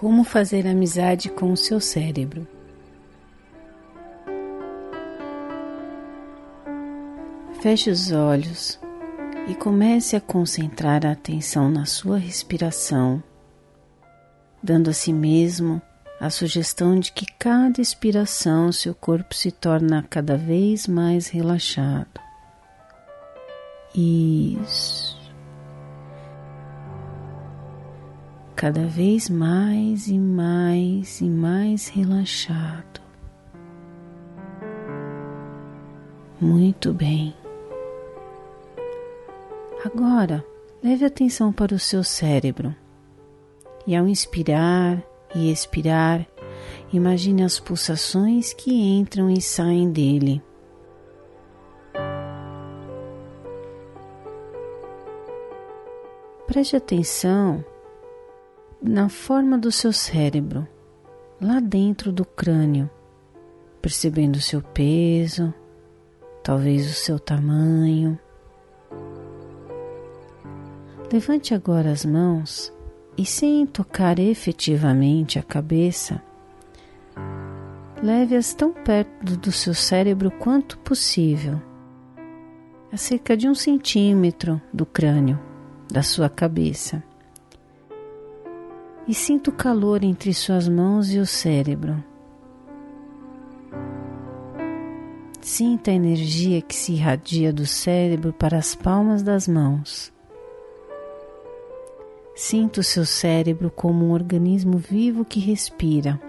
Como fazer amizade com o seu cérebro? Feche os olhos e comece a concentrar a atenção na sua respiração, dando a si mesmo a sugestão de que cada expiração seu corpo se torna cada vez mais relaxado. Isso. Cada vez mais e mais e mais relaxado. Muito bem. Agora, leve atenção para o seu cérebro e, ao inspirar e expirar, imagine as pulsações que entram e saem dele. Preste atenção na forma do seu cérebro, lá dentro do crânio, percebendo o seu peso, talvez o seu tamanho. Levante agora as mãos e, sem tocar efetivamente a cabeça, leve-as tão perto do seu cérebro quanto possível, a cerca de um centímetro do crânio, da sua cabeça e sinta o calor entre suas mãos e o cérebro. Sinta a energia que se irradia do cérebro para as palmas das mãos. Sinta o seu cérebro como um organismo vivo que respira.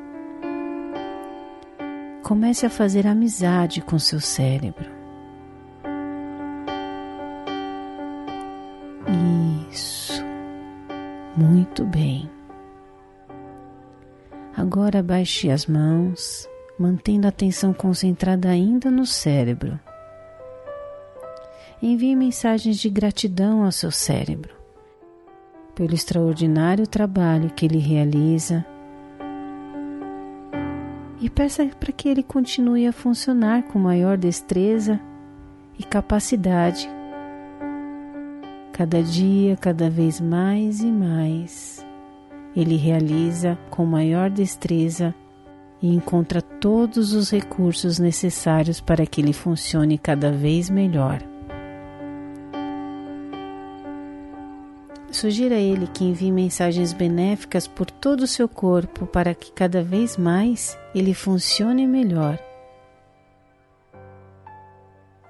Comece a fazer amizade com seu cérebro. Isso. Muito bem. Agora baixe as mãos, mantendo a atenção concentrada ainda no cérebro. Envie mensagens de gratidão ao seu cérebro pelo extraordinário trabalho que ele realiza e peça para que ele continue a funcionar com maior destreza e capacidade, cada dia, cada vez mais e mais ele realiza com maior destreza e encontra todos os recursos necessários para que ele funcione cada vez melhor. Sugira a ele que envie mensagens benéficas por todo o seu corpo para que cada vez mais ele funcione melhor.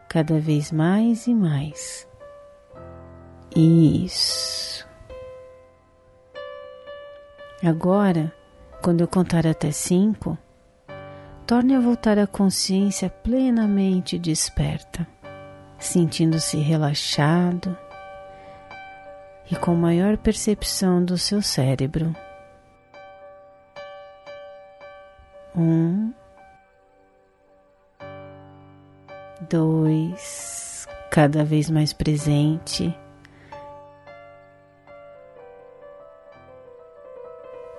Cada vez mais e mais. Isso. Agora, quando eu contar até cinco, torne a voltar a consciência plenamente desperta, sentindo-se relaxado e com maior percepção do seu cérebro. Um, dois, cada vez mais presente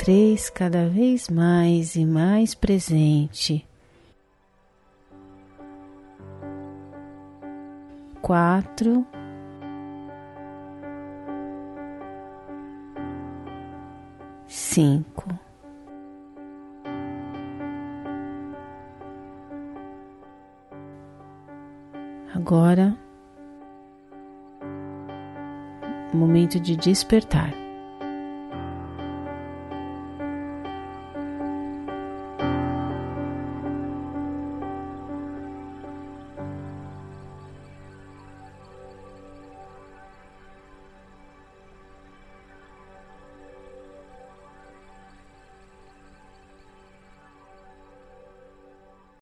três cada vez mais e mais presente. Quatro. Cinco. Agora, momento de despertar.